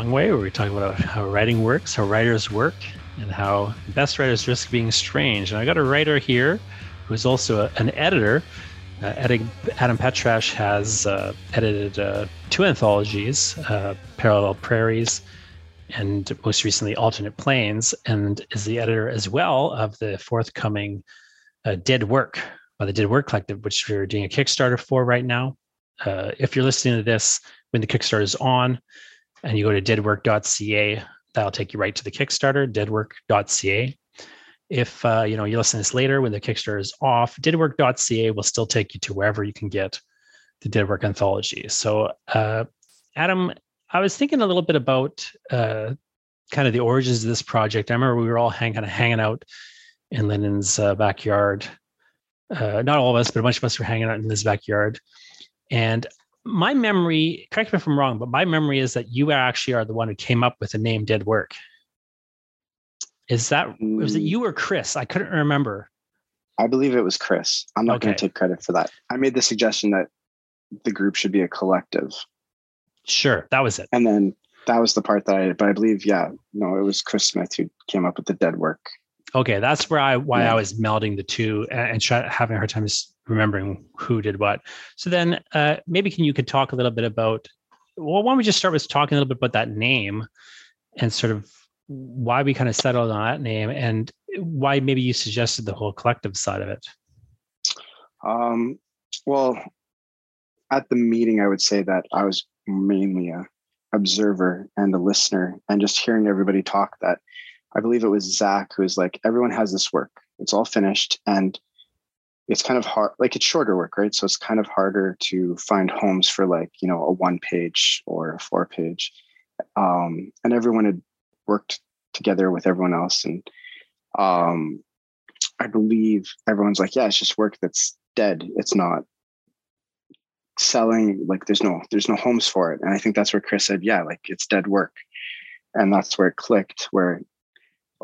Wrong Way, where we talk about how writing works, how writers work, and how best writers risk being strange. And I got a writer here who is also a, an editor. Uh, Adam, Petrash has uh, edited uh, two anthologies, uh, Parallel Prairies and most recently Alternate Plains, and is the editor as well of the forthcoming uh, Dead Work by the Dead Work Collective, which we're doing a Kickstarter for right now. Uh, if you're listening to this when the Kickstarter is on, and you go to deadwork.ca, that'll take you right to the Kickstarter, deadwork.ca. If uh, you know you listen to this later when the Kickstarter is off, deadwork.ca will still take you to wherever you can get the Deadwork anthology. So, uh, Adam, I was thinking a little bit about uh, kind of the origins of this project. I remember we were all hang, kind of hanging out in Lennon's uh, backyard. Uh, not all of us, but a bunch of us were hanging out in his backyard. And my memory, correct me if I'm wrong, but my memory is that you actually are the one who came up with the name Dead Work. Is that was it mm. you or Chris? I couldn't remember. I believe it was Chris. I'm not okay. going to take credit for that. I made the suggestion that the group should be a collective. Sure, that was it. And then that was the part that I, but I believe, yeah, no, it was Chris Smith who came up with the dead work. Okay, that's where I why yeah. I was melding the two and, and try, having a hard time remembering who did what. So then, uh, maybe can you could talk a little bit about. Well, why don't we just start with talking a little bit about that name and sort of why we kind of settled on that name and why maybe you suggested the whole collective side of it. Um, well, at the meeting, I would say that I was mainly a observer and a listener and just hearing everybody talk that I believe it was Zach who was like, everyone has this work. It's all finished and it's kind of hard, like it's shorter work, right? So it's kind of harder to find homes for like, you know, a one page or a four page. Um, and everyone had worked together with everyone else. And um, I believe everyone's like, yeah, it's just work that's dead. It's not selling like there's no there's no homes for it and i think that's where chris said yeah like it's dead work and that's where it clicked where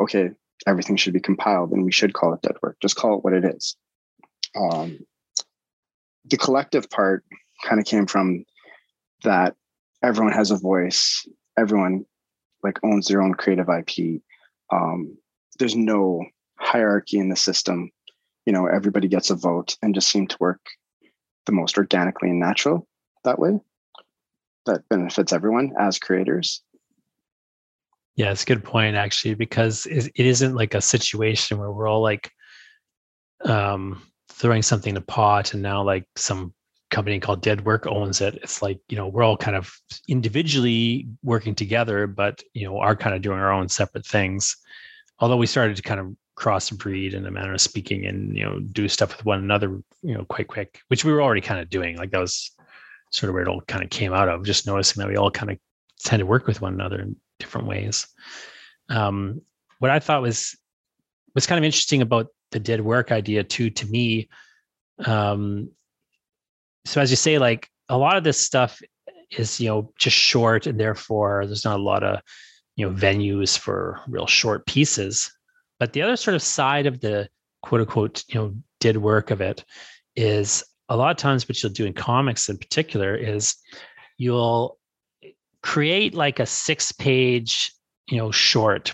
okay everything should be compiled and we should call it dead work just call it what it is um, the collective part kind of came from that everyone has a voice everyone like owns their own creative ip um, there's no hierarchy in the system. You know everybody gets a vote and just seem to work the most organically and natural that way that benefits everyone as creators. Yeah it's a good point actually because it isn't like a situation where we're all like um throwing something in a pot and now like some company called dead work owns it. It's like you know we're all kind of individually working together but you know are kind of doing our own separate things. Although we started to kind of crossbreed in a manner of speaking and you know do stuff with one another you know quite quick which we were already kind of doing. Like that was sort of where it all kind of came out of just noticing that we all kind of tend to work with one another in different ways. Um, what i thought was was kind of interesting about dead work idea too to me. Um, so as you say like a lot of this stuff is you know just short and therefore there's not a lot of you know venues for real short pieces. But the other sort of side of the quote unquote, you know, dead work of it is a lot of times what you'll do in comics in particular is you'll create like a six page, you know, short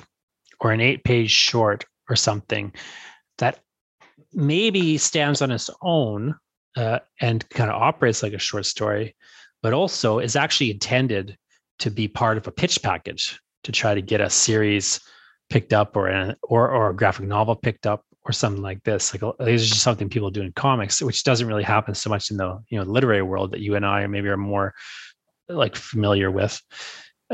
or an eight page short or something that maybe stands on its own uh, and kind of operates like a short story, but also is actually intended to be part of a pitch package to try to get a series picked up or an, or or a graphic novel picked up or something like this. Like this is just something people do in comics, which doesn't really happen so much in the you know literary world that you and I maybe are more like familiar with.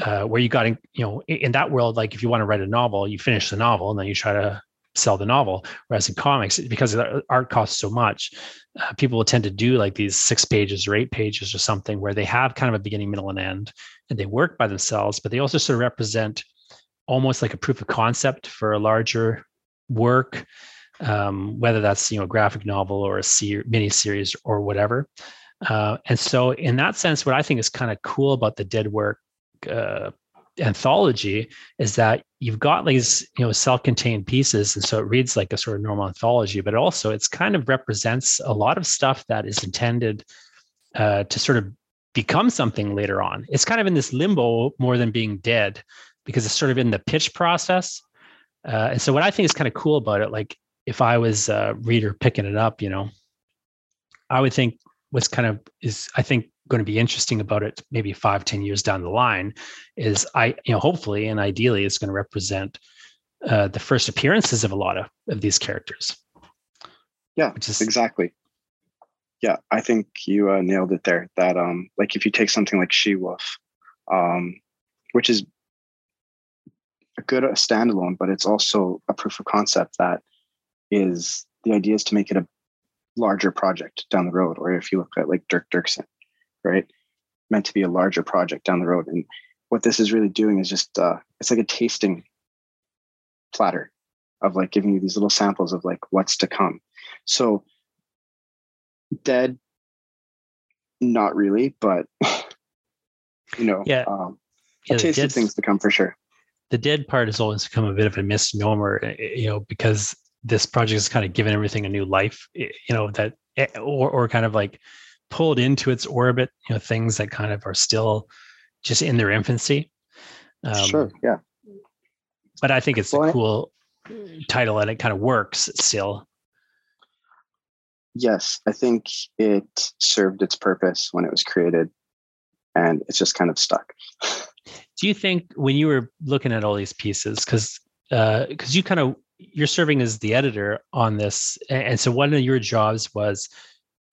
Uh, where you got in, you know, in that world, like if you want to write a novel, you finish the novel and then you try to sell the novel. Whereas in comics, because art costs so much, uh, people will tend to do like these six pages or eight pages or something where they have kind of a beginning, middle, and end, and they work by themselves, but they also sort of represent almost like a proof of concept for a larger work, um, whether that's you know a graphic novel or a ser- mini series or whatever. Uh, and so, in that sense, what I think is kind of cool about the Dead Work uh, anthology is that you've got these you know self-contained pieces, and so it reads like a sort of normal anthology, but also it's kind of represents a lot of stuff that is intended uh, to sort of become something later on. It's kind of in this limbo more than being dead because it's sort of in the pitch process. Uh, and so what I think is kind of cool about it, like if I was a reader picking it up, you know, I would think what's kind of is I think going to be interesting about it maybe five ten years down the line is I, you know, hopefully and ideally it's going to represent uh, the first appearances of a lot of, of these characters. Yeah, which is exactly. Yeah, I think you uh, nailed it there. That um, like if you take something like She Wolf, um, which is a good a standalone, but it's also a proof of concept that is the idea is to make it a larger project down the road. Or if you look at like Dirk Dirksen, right, meant to be a larger project down the road. And what this is really doing is just uh, it's like a tasting platter of like giving you these little samples of like what's to come. So dead, not really, but you know, yeah, um, yeah, a taste of things to come for sure. The dead part has always become a bit of a misnomer, eh, eh, you know, because this project has kind of given everything a new life, eh, you know, that or or kind of like pulled into its orbit, you know, things that kind of are still just in their infancy. Um, sure. Yeah but I think it's well, a cool title and it kind of works still. Yes, I think it served its purpose when it was created and it's just kind of stuck. Do you think when you were looking at all these pieces, because because uh, you kind of you're serving as the editor on this, and so one of your jobs was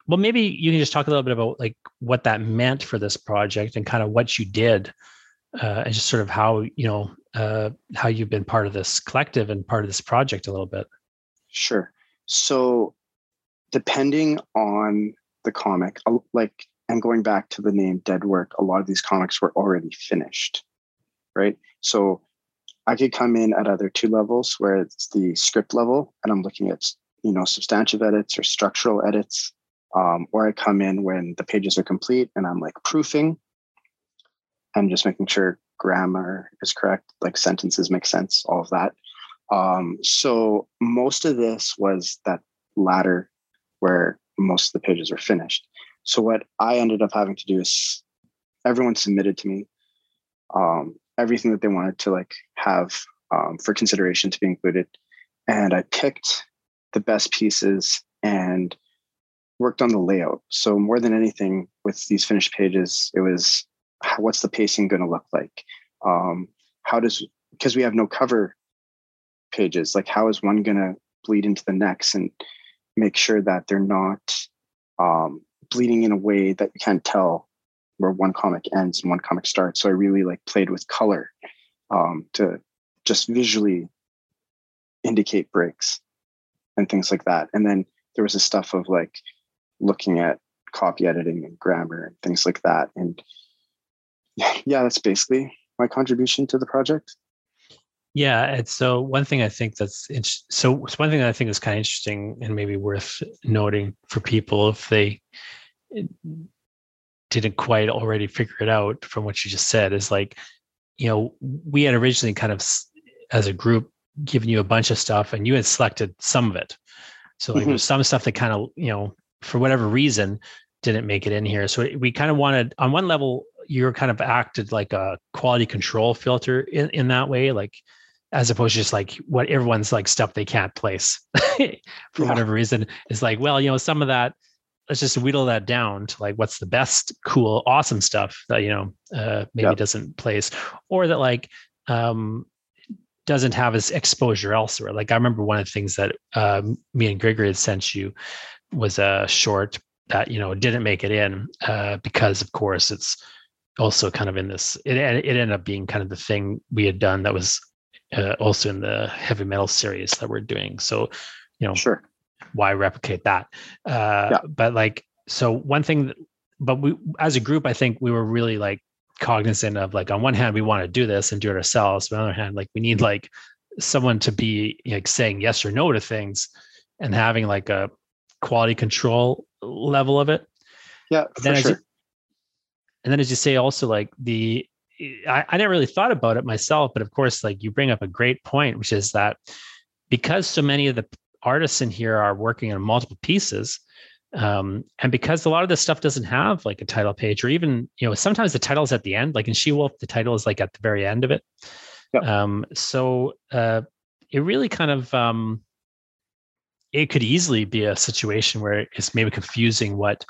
well maybe you can just talk a little bit about like what that meant for this project and kind of what you did uh, and just sort of how you know uh, how you've been part of this collective and part of this project a little bit. Sure. So, depending on the comic, like, and going back to the name Dead Work, a lot of these comics were already finished, right? So, I could come in at other two levels where it's the script level, and I'm looking at you know substantive edits or structural edits, um, or I come in when the pages are complete and I'm like proofing and just making sure grammar is correct, like sentences make sense, all of that. Um, so most of this was that latter where most of the pages were finished. So what I ended up having to do is everyone submitted to me um, everything that they wanted to like have um, for consideration to be included, and I picked the best pieces and worked on the layout. So more than anything, with these finished pages, it was what's the pacing going to look like? Um, how does because we have no cover pages, like how is one going to bleed into the next and make sure that they're not um, bleeding in a way that you can't tell where one comic ends and one comic starts. So I really like played with color um, to just visually indicate breaks and things like that. And then there was a stuff of like looking at copy editing and grammar and things like that. And yeah, that's basically my contribution to the project. Yeah, and so one thing I think that's so, so one thing that I think is kind of interesting and maybe worth noting for people if they didn't quite already figure it out from what you just said is like, you know, we had originally kind of as a group given you a bunch of stuff and you had selected some of it. So like mm-hmm. there's some stuff that kind of, you know, for whatever reason didn't make it in here. So we kind of wanted on one level you're kind of acted like a quality control filter in, in that way, like as opposed to just like what everyone's like stuff they can't place for yeah. whatever reason is like, well, you know, some of that, let's just whittle that down to like what's the best, cool, awesome stuff that, you know, uh, maybe yep. doesn't place or that like um, doesn't have as exposure elsewhere. Like I remember one of the things that um, me and Gregory had sent you was a short that you know didn't make it in uh, because of course it's also kind of in this it, it ended up being kind of the thing we had done that was uh, also in the heavy metal series that we're doing. So you know sure. why replicate that? Uh yeah. but like so one thing that, but we as a group i think we were really like cognizant of like on one hand we want to do this and do it ourselves but on the other hand like we need like someone to be like saying yes or no to things and having like a quality control level of it yeah for sure. And then as you say, also like the I, I never really thought about it myself, but of course, like you bring up a great point, which is that because so many of the artists in here are working on multiple pieces, um, and because a lot of this stuff doesn't have like a title page or even you know sometimes the title's at the end like in she-wolf the title is like at the very end of it yep. um, so uh, it really kind of um, it could easily be a situation where it's maybe confusing what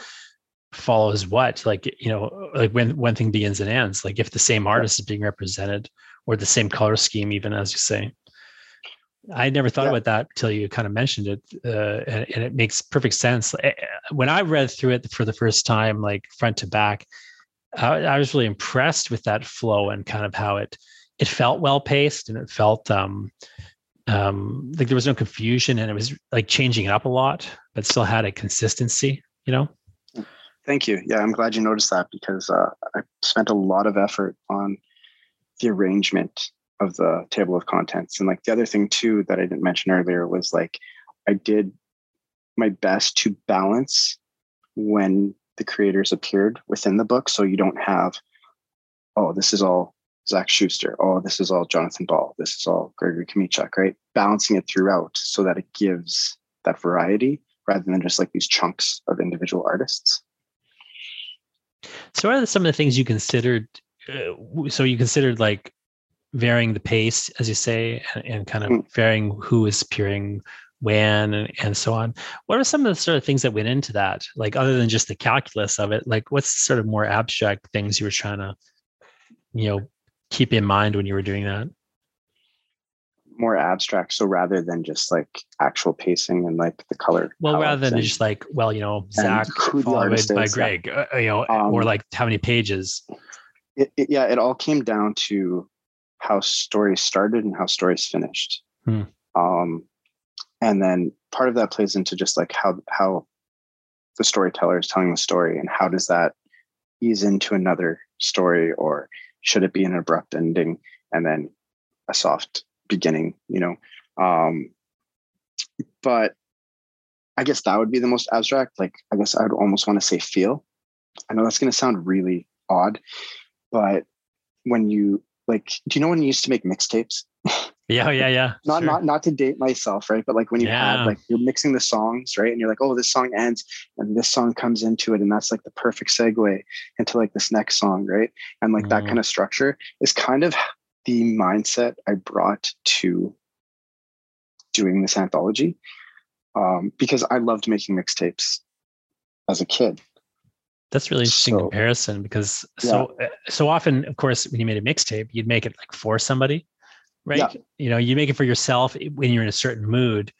follows what like you know like when one thing begins and ends like if the same artist is being represented or the same color scheme even as you say I never thought yeah. about that till you kind of mentioned it, uh, and, and, it makes perfect sense. Eh, eh, when I read through it for the first time, like front to back, I, I was really impressed with that flow and kind of how it it felt well paced and it felt um, um, like there was no confusion and it was like changing it up a lot, but still had a consistency. You know. Thank you. Yeah, I'm glad you noticed that because uh, I spent a lot of effort on the arrangement of the table of contents. And like the other thing too that I didn't mention earlier was like I did my best to balance when the creators appeared within the book. So you don't have, oh, this is all Zach Schuster. Oh, this is all Jonathan Ball. This is all Gregory Kmiechuk, right? Balancing it throughout so that it gives that variety rather than just like these chunks of individual artists. So, what are some of the things you considered? Uh, so, you considered like varying the pace, as you say, and, and kind of mm. varying who is appearing when and, and so on. What are some of the sort of things that went into that? Like other than just the calculus of it, like what's sort of more abstract things you were trying to, you know, keep in mind when you were doing that? More abstract. So rather than just like actual pacing and like the color. Well, rather than just like, well, you know, Zach followed by Greg, uh, you know, um, or like how many pages. It, it, yeah, it all came down to how stories started and how stories finished. Hmm. Um, and then part of that plays into just like how how the storyteller is telling the story and how does that ease into another story or should it be an abrupt ending and then a soft beginning you know? Um, but i guess that would be the most abstract. Like i guess i would almost want to say feel. I know that's going to sound really odd but when you like do you know when you used to make mixtapes yeah yeah yeah not sure. not not to date myself right but like when you yeah. like you're mixing the songs right and you're like oh this song ends and this song comes into it and that's like the perfect segue into like this next song right and like mm. that kind of structure is kind of the mindset i brought to doing this anthology um, because i loved making mixtapes as a kid that's really interesting so, comparison because yeah. so uh, so often, of course, when you made a mixtape, you'd make it like for somebody, right? Yeah. You know, you make it for yourself when you're in a certain mood,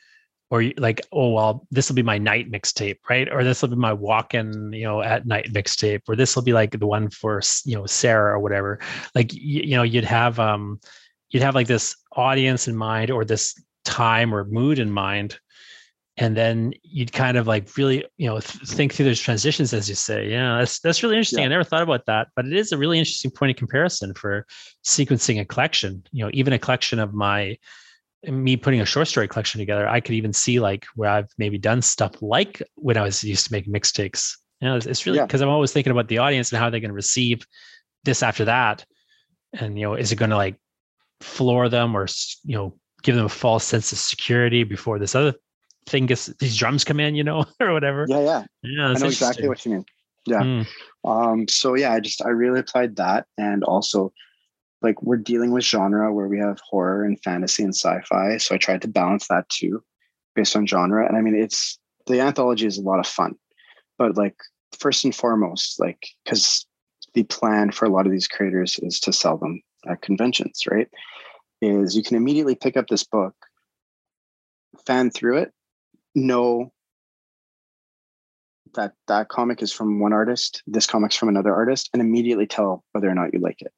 or you, like, oh well, this will be my night mixtape, right? Or this will be my walk-in, you know, at night mixtape, or this will be like the one for you know Sarah or whatever. Like you, you know, you'd have um, you'd have like this audience in mind or this time or mood in mind and then you'd kind of like really you know th- think through those transitions as you say. Yeah that's that's really interesting. Yeah. i never thought about that but it is a really interesting point of comparison for sequencing a collection. You know even a collection of my me putting a short story collection together i could even see like where i've maybe done stuff like when i was used to make mixtapes. You know it's, it's really because yeah. i'm always thinking about the audience and how they're going to receive this after that. And you know is it going to like floor them or you know give them a false sense of security before this other thing gets these drums come in, you know, or whatever. Yeah, yeah. Yeah. I know exactly what you mean. Yeah. Mm. Um, so yeah, I just I really applied that and also like we're dealing with genre where we have horror and fantasy and sci-fi. So I tried to balance that too based on genre. And I mean it's the anthology is a lot of fun. But like first and foremost, like because the plan for a lot of these creators is to sell them at conventions, right? Is you can immediately pick up this book, fan through it, know that that comic is from one artist, this comic's from another artist, and immediately tell whether or not you like it.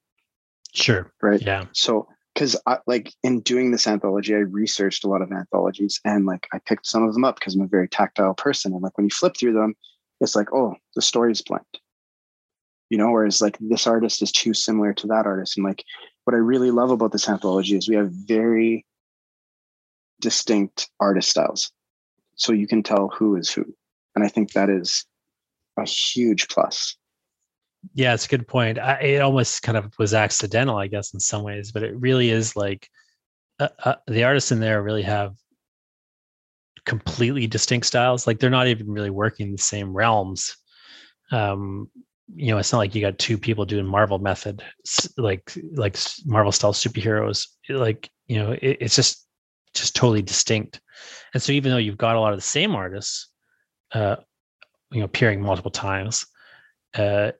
Sure. Right. Yeah. So, because I like in doing this anthology, I researched a lot of anthologies and like I picked some of them up because I'm a very tactile person. And like when you flip through them, it's like, oh, the story's blend. You know, whereas like this artist is too similar to that artist. And like what I really love about this anthology is we have very distinct artist styles so you can tell who is who. And I think that is a huge plus. Yeah, it's a good point. I, it almost kind of was accidental, I guess, in some ways, but it really is like uh, uh, the artists in there really have completely distinct styles. Like they're not even really working the same realms. Um, you know, it's not like you got two people doing Marvel method, like like Marvel style superheroes. Like you know, it, it's just just totally distinct. And so even though you've got a lot of the same artists, uh, you know, appearing multiple times, uh,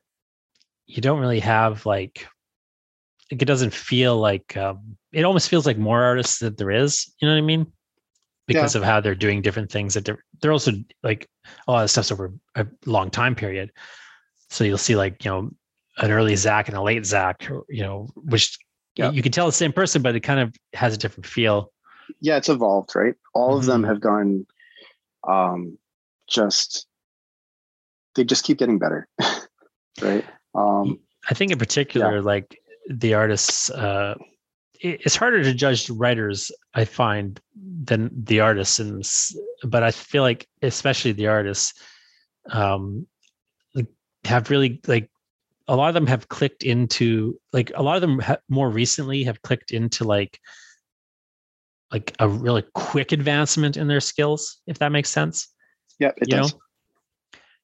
you don't really have like it doesn't feel like um, it almost feels like more artists that there is. You know what I mean? Because yeah. of how they're doing different things. That they're they're also like a lot of stuff's over a long time period. So you'll see like you know an early Zach and a late Zach, you know, which yeah. you can tell the same person, but it kind of has a different feel. Yeah, it's evolved, right? All mm-hmm. of them mm-hmm. have gone um just they just keep getting better. right. Um I think in particular, yeah. like the artists uh it's harder to judge writers i find than the artists and but i feel like especially the artists um have really like a lot of them have clicked into like a lot of them ha- more recently have clicked into like like a really quick advancement in their skills if that makes sense yeah it you does know?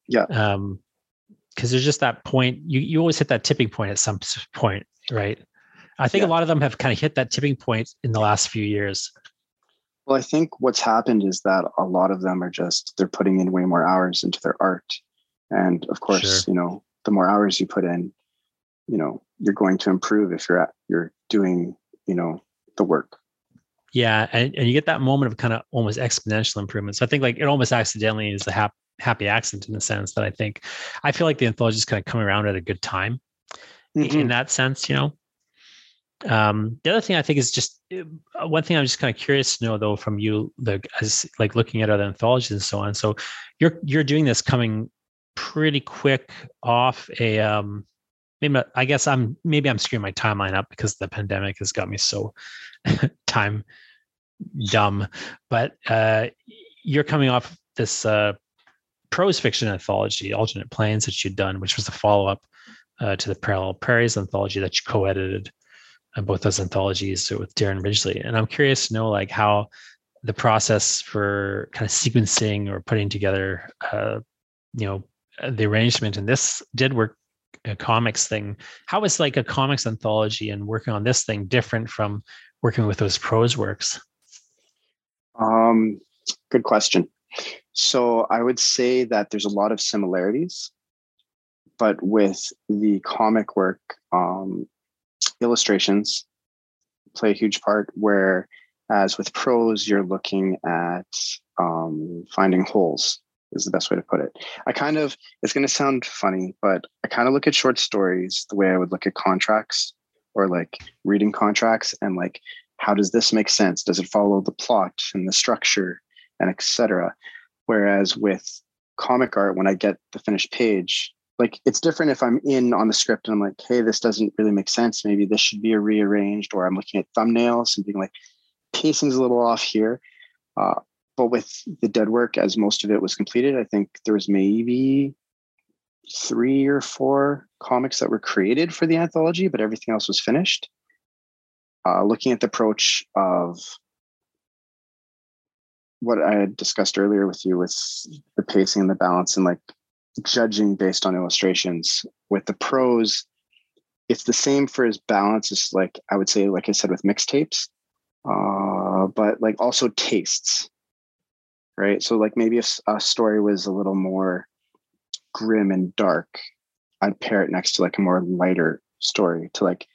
yeah um because there's just that point you you always hit that tipping point at some point right i think yeah. a lot of them have kind of hit that tipping point in the last few years well i think what's happened is that a lot of them are just they're putting in way more hours into their art and of course sure. you know the more hours you put in you know you're going to improve if you're at you're doing you know the work yeah and, and you get that moment of kind of almost exponential improvement so i think like it almost accidentally is a hap- happy accident in the sense that i think i feel like the anthology is kind of coming around at a good time mm-hmm. in that sense you know um, the other thing I think is just uh, one thing I'm just kind of curious to know though from you, like as like looking at other anthologies and so on. So you're you're doing this coming pretty quick off a um maybe I guess I'm maybe I'm screwing my timeline up because the pandemic has got me so time dumb. But uh you're coming off this uh prose fiction anthology, Alternate Plains that you'd done, which was the follow-up uh, to the Parallel Prairies anthology that you co-edited and both those anthologies with Darren Ridgley. And I'm curious to know like how the process for kind of sequencing or putting together uh, you know uh, the arrangement and this dead work a comics thing how is like a comics anthology and working on this thing different from working with those prose works um good question so i would say that there's a lot of similarities but with the comic work um illustrations play a huge part where as with prose you're looking at um, finding holes is the best way to put it. I kind of, it's going to sound funny, but I kind of look at short stories the way I would look at contracts or like reading contracts and like, how does this make sense? Does it follow the plot and the structure and etc. Whereas with comic art, when I get the finished page, like it's different if I'm in on the script and I'm like, hey, this doesn't really make sense. Maybe this should be rearranged, or I'm looking at thumbnails and being like, pacing's a little off here. Uh, but with the dead work, as most of it was completed, I think there was maybe three or four comics that were created for the anthology, but everything else was finished. Uh, looking at the approach of what I had discussed earlier with you with the pacing and the balance and like judging based on illustrations with the prose, it's the same for his balance as like I would say, like I said, with mixtapes, uh, but like also tastes right? So like maybe if a story was a little more grim and dark, I'd pair it next to like a more lighter story to like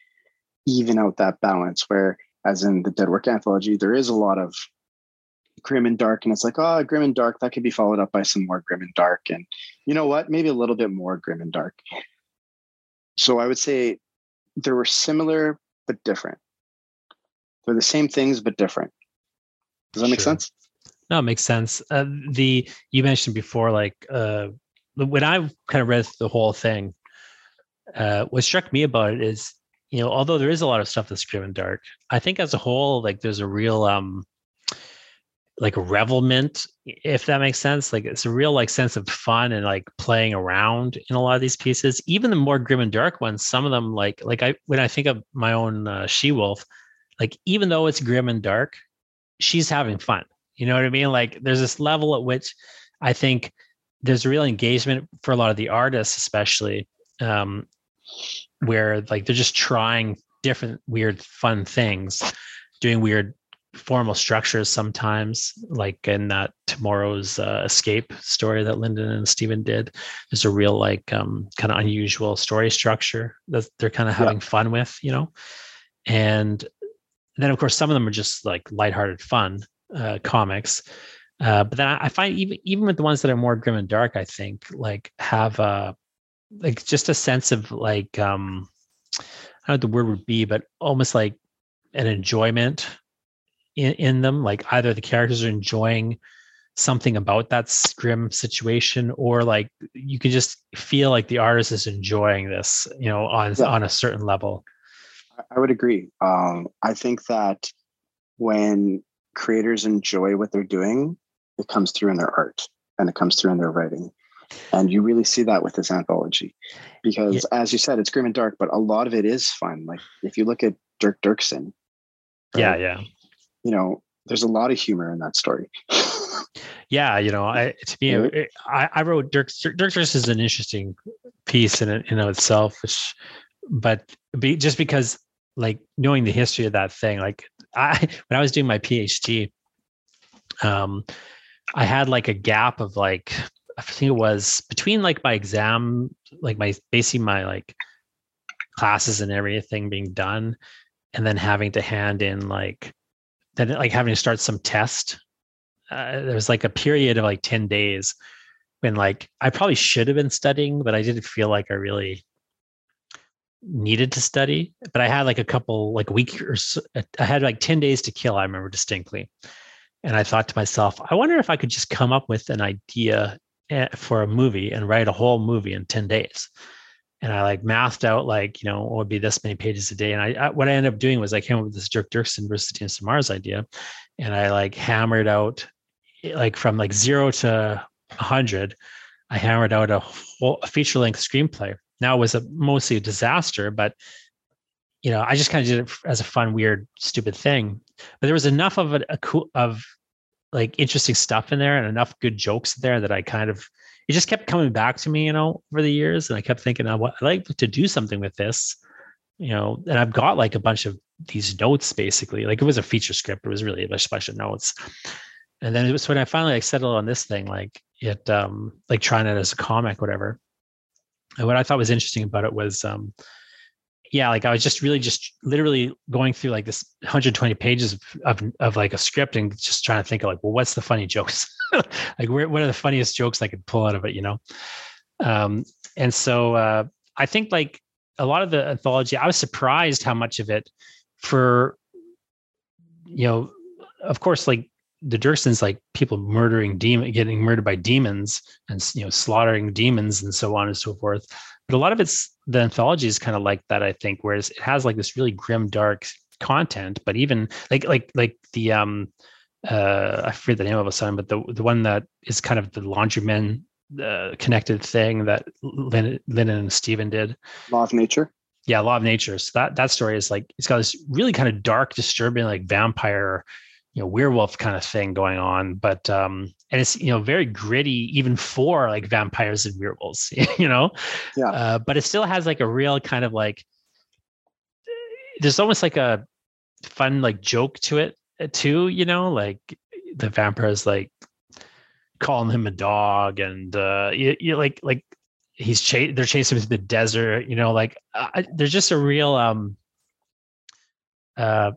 even out that balance. Where as in the Dead Work anthology, there is a lot of grim and dark, and it's like, oh, grim and dark, that could be followed up by some more grim and dark. And you know what? Maybe a little bit more grim and dark. So I would say there were similar but different. They're the same things but different. Does that sure. make sense? No, it makes sense. Uh, the you mentioned before, like uh, when I kind of read the whole thing, uh, what struck me about it is, you know, although there is a lot of stuff that's grim and dark, I think as a whole, like there's a real um, like revelment, if that makes sense. Like it's a real like sense of fun and like playing around in a lot of these pieces. Even the more grim and dark ones, some of them like like I when I think of my own uh, She Wolf, like even though it's grim and dark, she's having fun You know what I mean? Like there's this level at which I think there's a real engagement for a lot of the artists, especially um, where like they're just trying different weird fun things, doing weird formal structures sometimes, like in that tomorrow's uh, escape story that Lyndon and Stephen did. There's a real like um, kind of unusual story structure that they're kind of having yeah. fun with, you know. And then of course some of them are just like lighthearted fun uh, comics. Uh, but then I find even even with the ones that are more grim and dark, I think like have a like just a sense of like um I don't know what the word would be, but almost like an enjoyment in, in them. Like either the characters are enjoying something about that grim situation, or like you can just feel like the artist is enjoying this, you know, on yeah. on a certain level. I would agree. Um, I think that when creators enjoy what they're doing, it comes through in their art and it comes through in their writing. And you really see that with this anthology because, yeah. as you said, it's grim and dark, but a lot of it is fun. Like if you look at Dirk Dirksen, right, yeah, yeah, you know, there's a lot of humor in that story. yeah, you know, I to me, it, I, I wrote Dirk Dirk Dirksen is an interesting piece in in of itself, which, but be, just because like knowing the history of that thing, like I when I was doing my PhD, um, I had like a gap of like I think it was between like my exam, like my basically my like classes and everything being done, and then having to hand in like then like having to start some test. Uh, there was like a period of like 10 days when like I probably should have been studying, but I didn't feel like I really needed to study. But I had like a couple like week or so, I had like 10 days to kill, I remember distinctly. And I thought to myself, I wonder if I could just come up with an idea for a movie and write a whole movie in 10 days. And I like mathed out like, you know, what would be this many pages a day. And I, I what I ended up doing was I came up with this Dirk Dirksen versus Tina Mars idea. And I like hammered out eh, like from like zero to hundred, I hammered out a whole feature length screenplay. Now it was a mostly a disaster, but you know, I just kind of did it as a fun, weird, stupid thing. But there was enough of a, a cool of like interesting stuff in there and enough good jokes there that I kind of it just kept coming back to me, you know, over the years. And I kept thinking, oh, I'd like to do something with this, you know, and I've got like a bunch of these notes basically. Like it was a feature script, it was really a bunch of notes. And then it was when I finally like settled on this thing, like it um like trying it as a comic, whatever. And what I thought was interesting about it was um yeah, like I was just really just literally going through like this 120 pages of, of, like a script and just trying to think of like, well, what's the funny jokes? like where, what are the funniest jokes I could pull out of it, you know? Um, and so uh, I think like a lot of the anthology, I was surprised how much of it for, you know, of course, like the Dirksens, like people murdering demon, getting murdered by demons and, you know, slaughtering demons and so on and so forth but a lot of it's the anthology is kind of like that i think whereas it has like this really grim dark content but even like like like the um uh i forget the name of a song but the the one that is kind of the laundryman uh, connected thing that Lynn, Lynn and Stephen did. Law of nature? Yeah law of nature. So that that story is like it's got this really kind of dark disturbing like vampire you know werewolf kind of thing going on but um and it's you know very gritty even for like vampires and werewolves you know? Yeah. Uh, but it still has like a real kind of like there's almost like a fun like joke to it uh, too you know? Like the vampires like calling him a dog and uh you, you like like he's chasing they're chasing him through the desert you know? Like uh, there's just a real um uh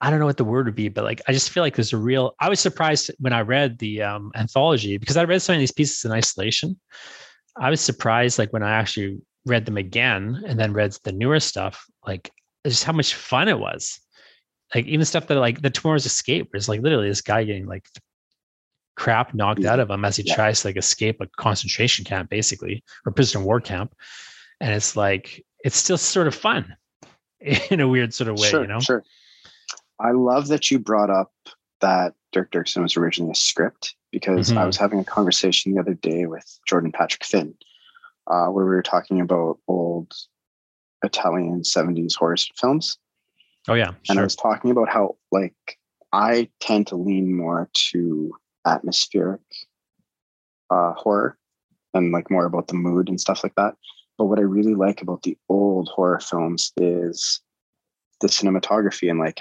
I don't know what the word would be, but like I just feel like there's a real. I was surprised when I read the um, anthology because I read some of these pieces in isolation. I was surprised like when I actually read them again and then read the newer stuff, like just how much fun it was. Like even stuff that like the Tomorrow's Escape is like literally this guy getting like crap knocked out of him as he yeah. tries to like escape a concentration camp, basically, or prisoner war camp. And it's like it's still sort of fun in a weird sort of way, sure, you know. Sure. I love that you brought up that Dirk Dirksen was originally a script because mm-hmm. I was having a conversation the other day with Jordan Patrick Finn, uh, where we were talking about old Italian 70s horror films. Oh, yeah. Sure. And I was talking about how, like, I tend to lean more to atmospheric uh, horror and like more about the mood and stuff like that. But what I really like about the old horror films is the cinematography and like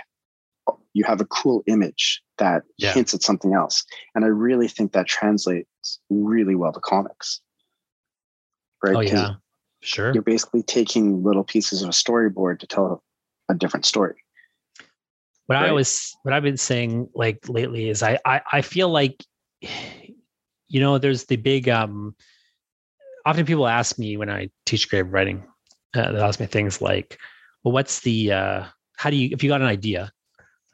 you have a cool image that yeah. hints at something else. And I really think that translates really well to comics. Right? Oh yeah. Sure. You're basically taking little pieces of a storyboard to tell a different story. What right? I was what I've been saying like lately is I, I I feel like you know there's the big um often people ask me when I teach creative writing, uh, they ask me things like, well, what's the, uh, how do you, if you got an idea,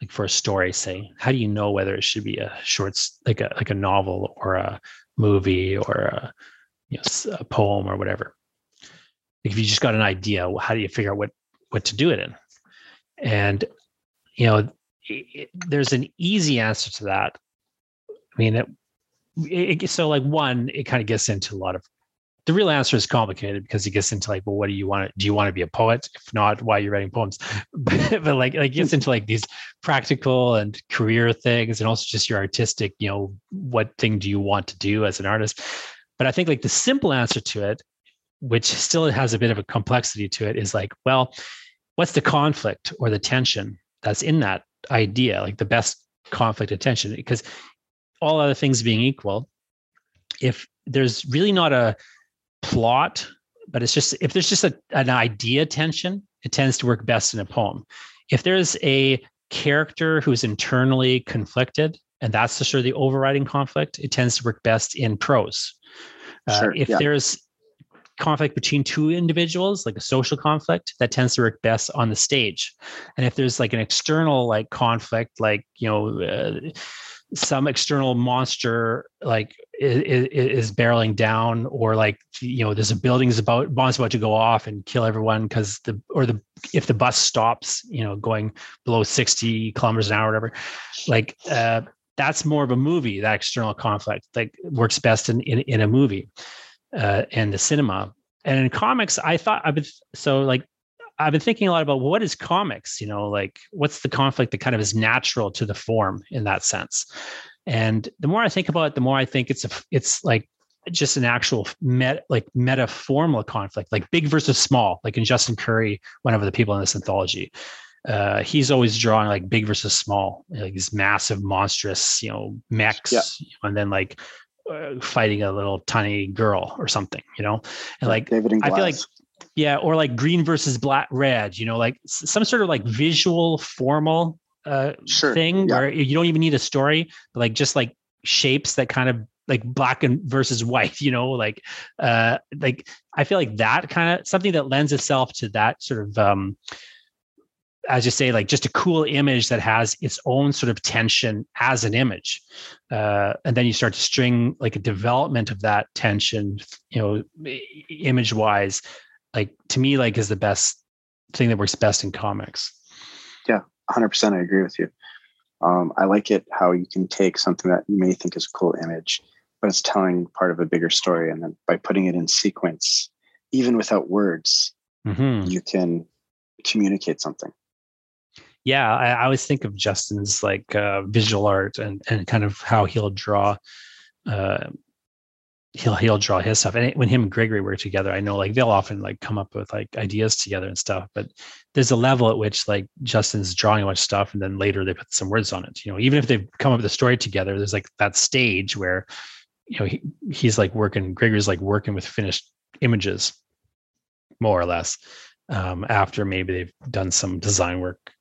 like for a story, say, how do you know whether it should be a short, like a, like a novel or a movie or a, you know, a poem or whatever? Like if you just got an idea, how do you figure out what, what to do it in? And, you know, it, there's an easy answer to that. I mean, it, it, so like one, it kind of gets into a lot of the real answer is complicated because it gets into like, well, what do you want to do? You want to be a poet? If not, why are you writing poems? but, but like, like gets into like these practical and career things, and also just your artistic. You know, what thing do you want to do as an artist? But I think like the simple answer to it, which still has a bit of a complexity to it, is like, well, what's the conflict or the tension that's in that idea? Like the best conflict and tension, because all other things being equal, if there's really not a plot, but it's just if there's just a, an idea tension, it tends to work best in a poem. If there's a character who's internally conflicted, and that's the sort of the overriding conflict, it tends to work best in prose. Uh, if yeah. there's conflict between two individuals, like a social conflict, that tends to work best on the stage. And if there's like an external like conflict, like you know. Uh, some external monster like is, is, barreling down or like you know there's a building's about bomb's about to go off and kill everyone because the or the if the bus stops you know going below 60 kilometers an hour whatever like uh that's more of a movie that external conflict like works best in in, in a movie uh and the cinema. And in comics i thought i've been so like I've been thinking a lot about well, what is comics, you know, like what's the conflict that kind of is natural to the form in that sense. And the more I think about it, the more I think it's a, it's like just an actual met like meta metaformal conflict, like big versus small, like in Justin Curry, one of the people in this anthology. Uh, he's always drawing like big versus small, like these massive, monstrous, you know, mechs, yeah. and then like uh, fighting a little tiny girl or something, you know, and like David and I feel like yeah or like green versus black red you know like some sort of like visual formal uh sure. thing yeah. where you don't even need a story but like just like shapes that kind of like black and versus white you know like uh like i feel like that kind of something that lends itself to that sort of um as you say like just a cool image that has its own sort of tension as an image uh, and then you start to string like a development of that tension you know image wise like to me like is the best thing that works best in comics. Yeah 100% i agree with you. Um, i like it how you can take something that you may think is a cool image but it's telling part of a bigger story and then by putting it in sequence even without words mm-hmm. you can communicate something. Yeah I, I, always think of justin's like uh, visual art and and kind of how he'll draw uh, he'll he'll draw his stuff. And when him and gregory work together i know like they'll often like come up with like ideas together and stuff but there's a level at which like justin's drawing a bunch of stuff and then later they put some words on it you know even if they've come up with a story together there's like that stage where you know he, he's like working gregory's like working with finished images more or less um, after maybe they've done some design work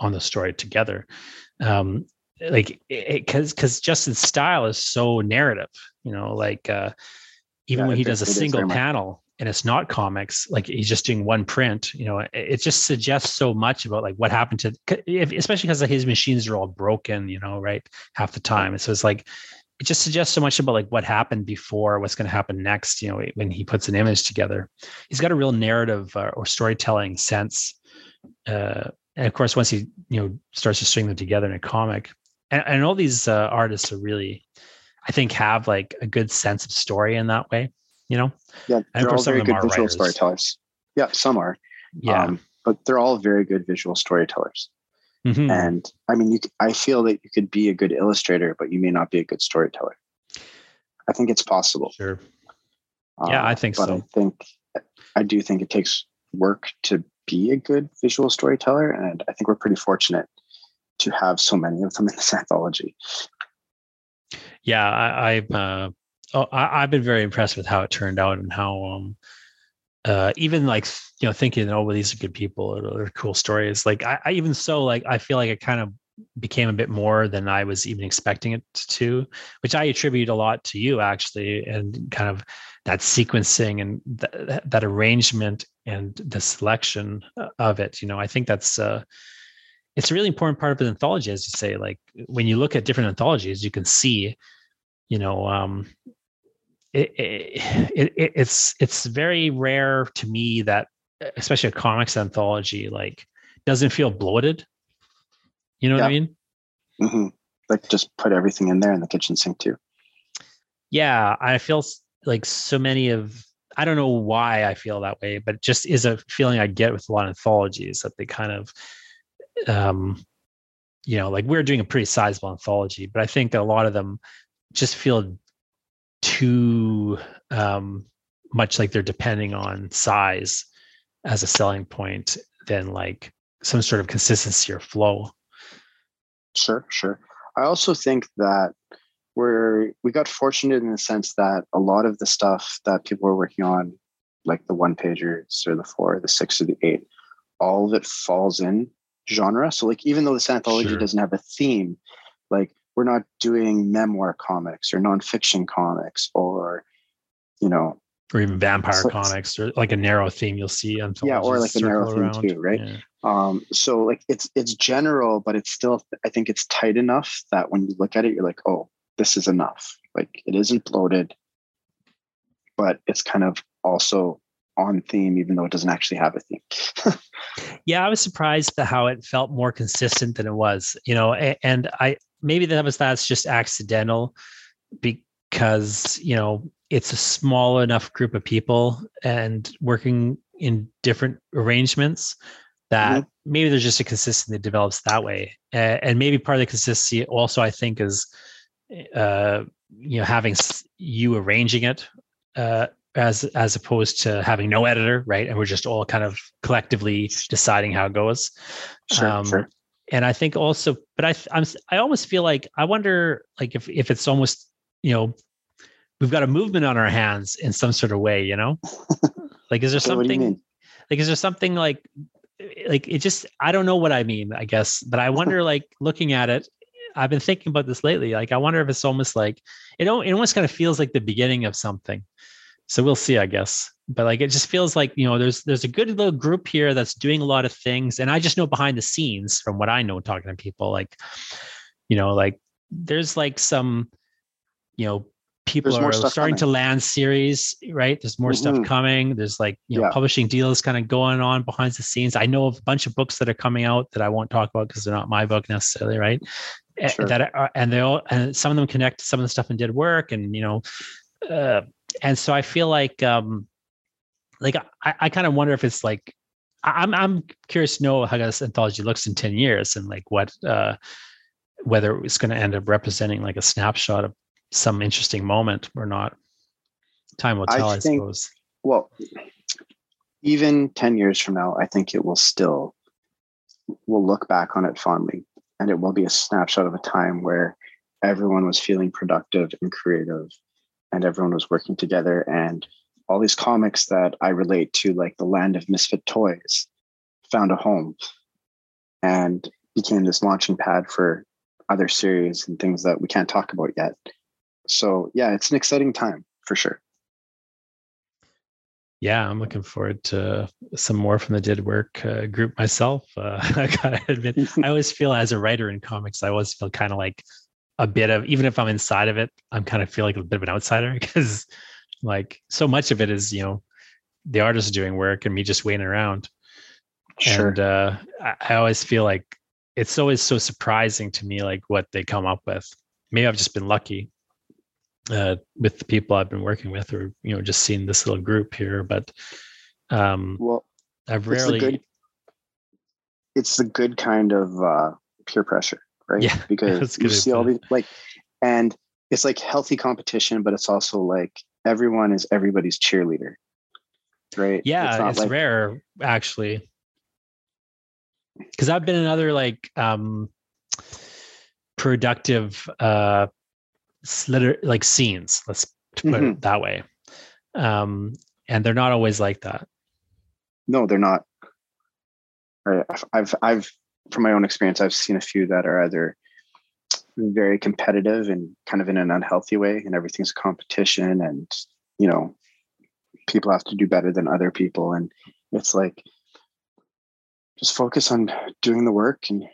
on the story together. Um, like because because Justin's style is so narrative, you know, like uh even yeah, when he does a single panel and it's not comics, like he's just doing one print, you know, it, it just suggests so much about like what happened to, if, especially because his machines are all broken, you know, right, half the time. And so it's like it just suggests so much about like what happened before, what's going to happen next, you know, when he puts an image together. He's got a real narrative uh, or storytelling sense. Uh, and of course, once he you know starts to string them together in a comic, and, and all these uh, artists are really i think have like a good sense of story in that way you know yeah they're all very good visual writers. storytellers yeah some are yeah um, but they're all very good visual storytellers Mm-hmm. And I mean, you, I feel that you could be a good illustrator, but you may not be a good storyteller. I think it's possible. Sure. Yeah, I think but so. I think I do think it takes work to be a good visual storyteller, and I think we're pretty fortunate to have so many of them in this anthology. Yeah, I, I've uh, oh, I, have been very impressed with how it turned out and how um, uh, even like you know thinking oh well these are good people or they're cool stories like I, I, even so like i feel like it kind of became a bit more than i was even expecting it to which i attribute a lot to you actually and kind of that sequencing and th- that arrangement and the selection uh, of it you know i think that's uh it's a really important part of an anthology as you say like when you look at different anthologies you can see you know um it, it, it, it's it's very rare to me that especially a comics anthology like doesn't feel bloated you know yeah. what i mean mm-hmm. like just put everything in there in the kitchen sink too yeah i feel like so many of i don't know why i feel that way but just is a feeling i get with a lot of anthologies that they kind of um you know like we're doing a pretty sizable anthology but i think a lot of them just feel too um, much like they're depending on size as a selling point than like some sort of consistency or flow. Sure, sure. I also think that we're we got fortunate in the sense that a lot of the stuff that people were working on, like the one pagers or the four, or the six or the eight, all of it falls in genre. So like even though this anthology sure. doesn't have a theme, like we're not doing memoir comics or nonfiction comics or you know or even vampire so, comics or like a narrow theme you'll see on yeah or like a narrow around. theme too right yeah. um so like it's it's general but it's still i think it's tight enough that when you look at it you're like oh this is enough like it isn't bloated but it's kind of also on theme even though it doesn't actually have a theme yeah i was surprised at how it felt more consistent than it was you know and i maybe that was that's just accidental because you know it's a small enough group of people and working in different arrangements that mm-hmm. maybe there's just a consistency that develops that way and maybe part of the consistency also i think is uh, you know having you arranging it uh, as as opposed to having no editor right and we're just all kind of collectively deciding how it goes sure, um, sure and I think also, but I I'm I almost feel like I wonder like if if it's almost you know we've got a movement on our hands in some sort of way, you know, like is there something like is there something like like it just I don't know what I mean I guess, but I wonder like looking at it. I've been thinking about this lately. Like I wonder if it's almost like it. It almost kind of feels like the beginning of something. So we'll see, I guess but like it just feels like you know there's there's a good little group here that's doing a lot of things and i just know behind the scenes from what i know talking to people like you know like there's like some you know people there's are starting coming. to land series right there's more mm-hmm. stuff coming there's like you know yeah. publishing deals kind of going on behind the scenes i know of a bunch of books that are coming out that i won't talk about because they're not my book necessarily right sure. that are, and they all and some of them connect to some of the stuff and Dead Work and you know uh, and so i feel like um like I, I kind of wonder if it's like I'm I'm curious to know how this anthology looks in 10 years and like what uh whether it's going to end up representing like a snapshot of some interesting moment or not. Time will tell, I, think, suppose. Well, even 10 years from now, I think it will still we'll look back on it fondly and it will be a snapshot of a time where everyone was feeling productive and creative and everyone was working together and all these comics that I relate to, like the Land of Misfit Toys, found a home and became this launching pad for other series and things that we can't talk about yet. So yeah, it's an exciting time for sure. Yeah, I'm looking forward to some more from the Dead Work uh, group myself. Uh, I gotta admit, I always feel as a writer in comics, I always feel kind of like a bit of, even if I'm inside of it, I'm kind of feel like a bit of an outsider because like so much of it is, you know, the artist doing work and me just waiting around. Sure. And uh, I, always feel like it's always so surprising to me, like what they come up with. Maybe I've just been lucky uh, with the people I've been working with, or you know, just seeing this little group here. But um, well, I've rarely. It's the good, it's the good kind of uh, peer pressure, right? Yeah, because you see all these like, and it's like healthy competition, but it's also like everyone is everybody's cheerleader, right? Yeah, it's, it's like, rare actually, because I've been in other like um productive uh like scenes. Let's put mm-hmm. it that way. Um, and they're not always like that. No, they're not. Right. I've, I've, from my own experience, I've seen a few that are either very competitive and kind of in an unhealthy way, and everything's competition, and you know, people have to do better than other people, and it's like just focus on doing the work and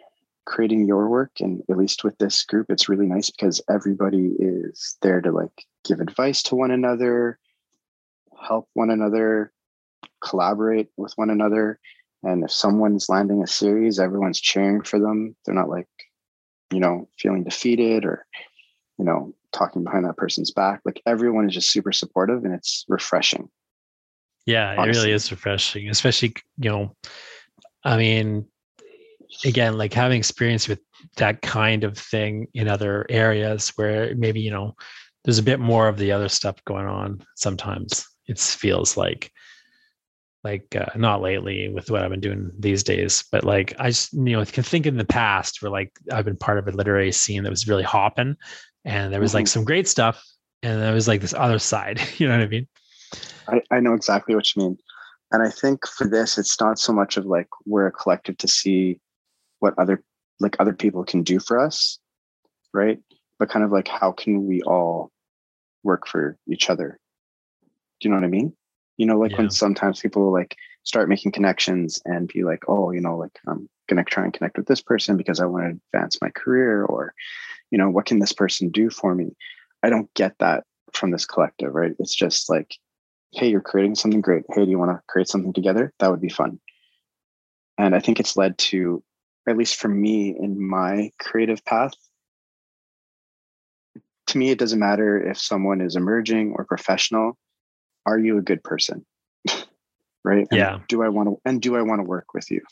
creating your work and at least with this group it's really nice because everybody is there to like give advice to one another help one another collaborate with one another and if someone's landing a series everyone's cheering for them. They're not like you know feeling defeated or you know talking behind that person's back. Like everyone is just super supportive and it's refreshing. Yeah honestly. it really is refreshing especially you know i mean again like having experience with that kind of thing in other areas where maybe you know there's a bit more of the other stuff going on sometimes it feels like like uh, not lately with what i've been doing these days but like i just you know can think in the past where like i've been part of a literary scene that was really hopping and there was mm-hmm. like some great stuff and there was like this other side you know what i mean? I, I know exactly what you mean. And i think for this it's not so much of like we're a collective to see what other like other people can do for us right? But kind of like how can we all work for each other? Do you know what i mean you know like yeah. when sometimes people like start making connections and be like oh you know like i'm gonna try and connect with this person because i want to advance my career or you know what can this person do for me? I don't get that from this collective right? It's just like hey you're creating something great. Hey do you want to create something together? That would be fun. And i think it's led to at least for me in my creative path, to me, it doesn't matter if someone is emerging or professional. Are you a good person? right? And yeah. Do I want to, and do I want to work with you?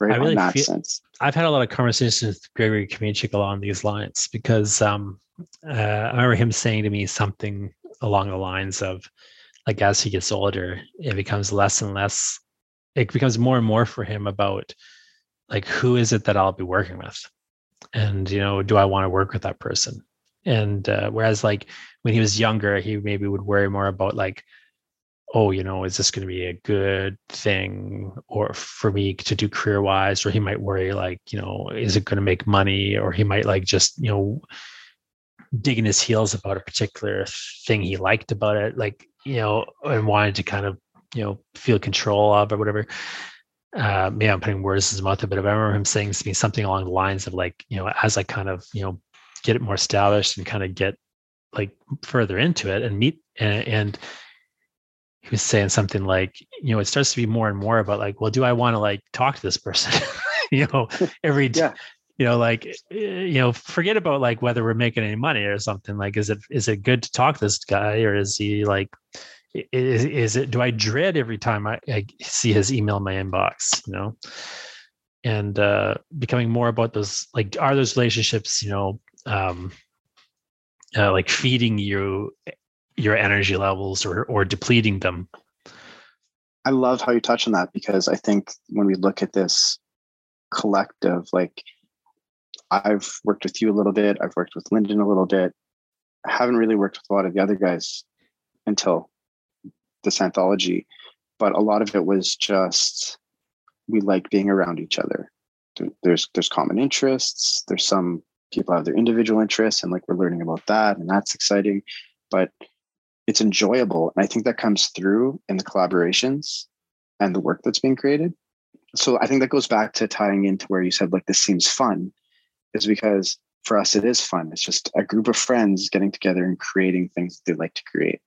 Right. I really in that feel, sense. I've had a lot of conversations with Gregory Kamichik along these lines because um, uh, I remember him saying to me something along the lines of, like, as he gets older, it becomes less and less, it becomes more and more for him about like who is it that I'll be working with? And you know, do I want to work with that person? And uh, whereas like when he was younger, he maybe would worry more about like, oh, you know, is this going to be a good thing or for me to do career wise? Or he might worry like, you know, is it going to make money? Or he might like just, you know, digging his heels about a particular thing he liked about it, like, you know, and wanted to kind of, you know, feel control of or whatever uh, maybe I'm putting words in his mouth, a bit, but I remember him saying to me something along the lines of like, you know, as I kind of, you know, get it more established and kind of get like further into it and meet and, and he was saying something like, you know, it starts to be more and more about like, well, do I want to like talk to this person, you know, every day yeah. you know, like, eh, you know, forget about like whether we're making any money or something. Like, is it is it good to talk to this guy or is he like, is, is it do i dread every time I, I, see his email in my inbox you know and uh becoming more about those like are those relationships you know um uh, like feeding you your energy levels or or depleting them i love how you touch on that because i think when we look at this collective like i've worked with you a little bit i've worked with lyndon a little bit i haven't really worked with a lot of the other guys until this anthology, but a lot of it was just we like being around each other. There's there's common interests. There's some people have their individual interests, and like we're learning about that, and that's exciting. But it's enjoyable, and I think that comes through in the collaborations and the work that's being created. So I think that goes back to tying into where you said like this seems fun, is because for us it is fun. It's just a group of friends getting together and creating things that they like to create.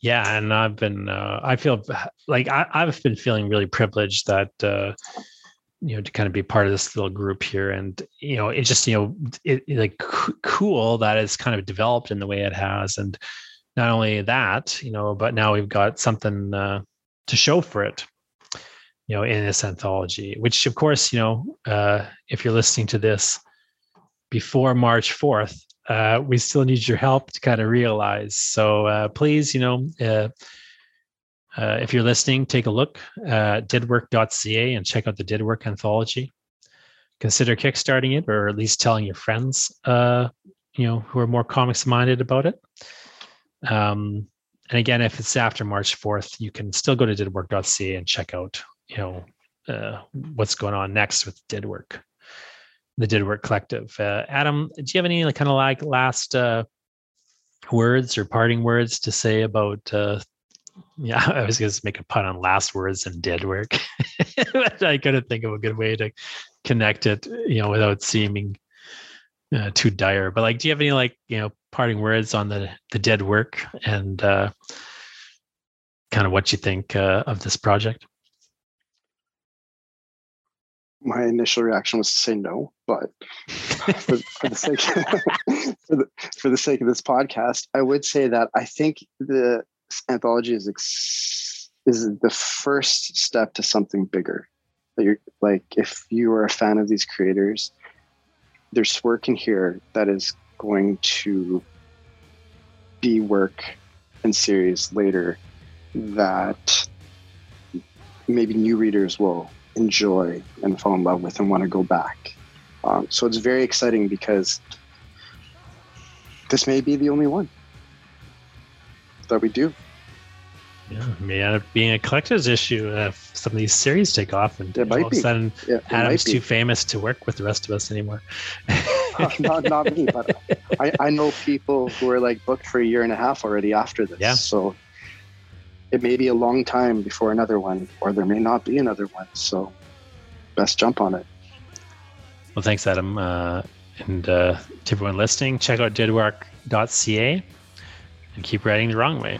Yeah, and I've been uh, I feel like I, have been feeling really privileged that uh, you know to kind of be part of this little group here, and you know it's just you know it, it like c- cool that it's kind of developed in the way it has, and not only that you know, but now we've got something uh, to show for it. you know, in this anthology. Which, of course, you know, uh, if you're listening to this before March 4th, uh, we still need your help to kind of realize. So uh, please, you know, uh, if you're listening, take a look at deadwork.ca and check out the Dead Work anthology. Consider kickstarting it, or at least telling your friends, uh, you know, who are more comics minded about it. Um, and again, if it's after March 4th, you can still go to deadwork.ca and check out, you know, uh, what's going on next with Dead Work, the Dead Work Collective. Uh, Adam, do you have any like, kind of like last uh, words or parting words to say about uh, yeah, I was going to make a pun on last words and dead work. but I couldn't think of a good way to connect it, you know, without seeming uh, too dire. But like, do you have any like, you know, parting words on the the dead work and uh, kind of what you think uh, of this project? My initial reaction was to say no, but for, for the sake for the for the sake of this podcast, I would say that I think the anthology is ex- is the first step to something bigger. That you're like, if you are a fan of these creators, there's work in here that is going to be work and series later that maybe new readers will enjoy and fall in love with and want to go back. Um, so it's very exciting because this may be the only one that we do. Yeah, it may end up being a collector's issue if some of these series take off and it all of a sudden yeah, Adam's too famous to work with the rest of us anymore. uh, not, not me, but I, I know people who are like booked for a year and a half already after this. Yeah. So it may be a long time before another one, or there may not be another one. So best jump on it. Well, thanks, Adam. Uh, and uh, to everyone listening, check out deadwork.ca and keep writing the wrong way.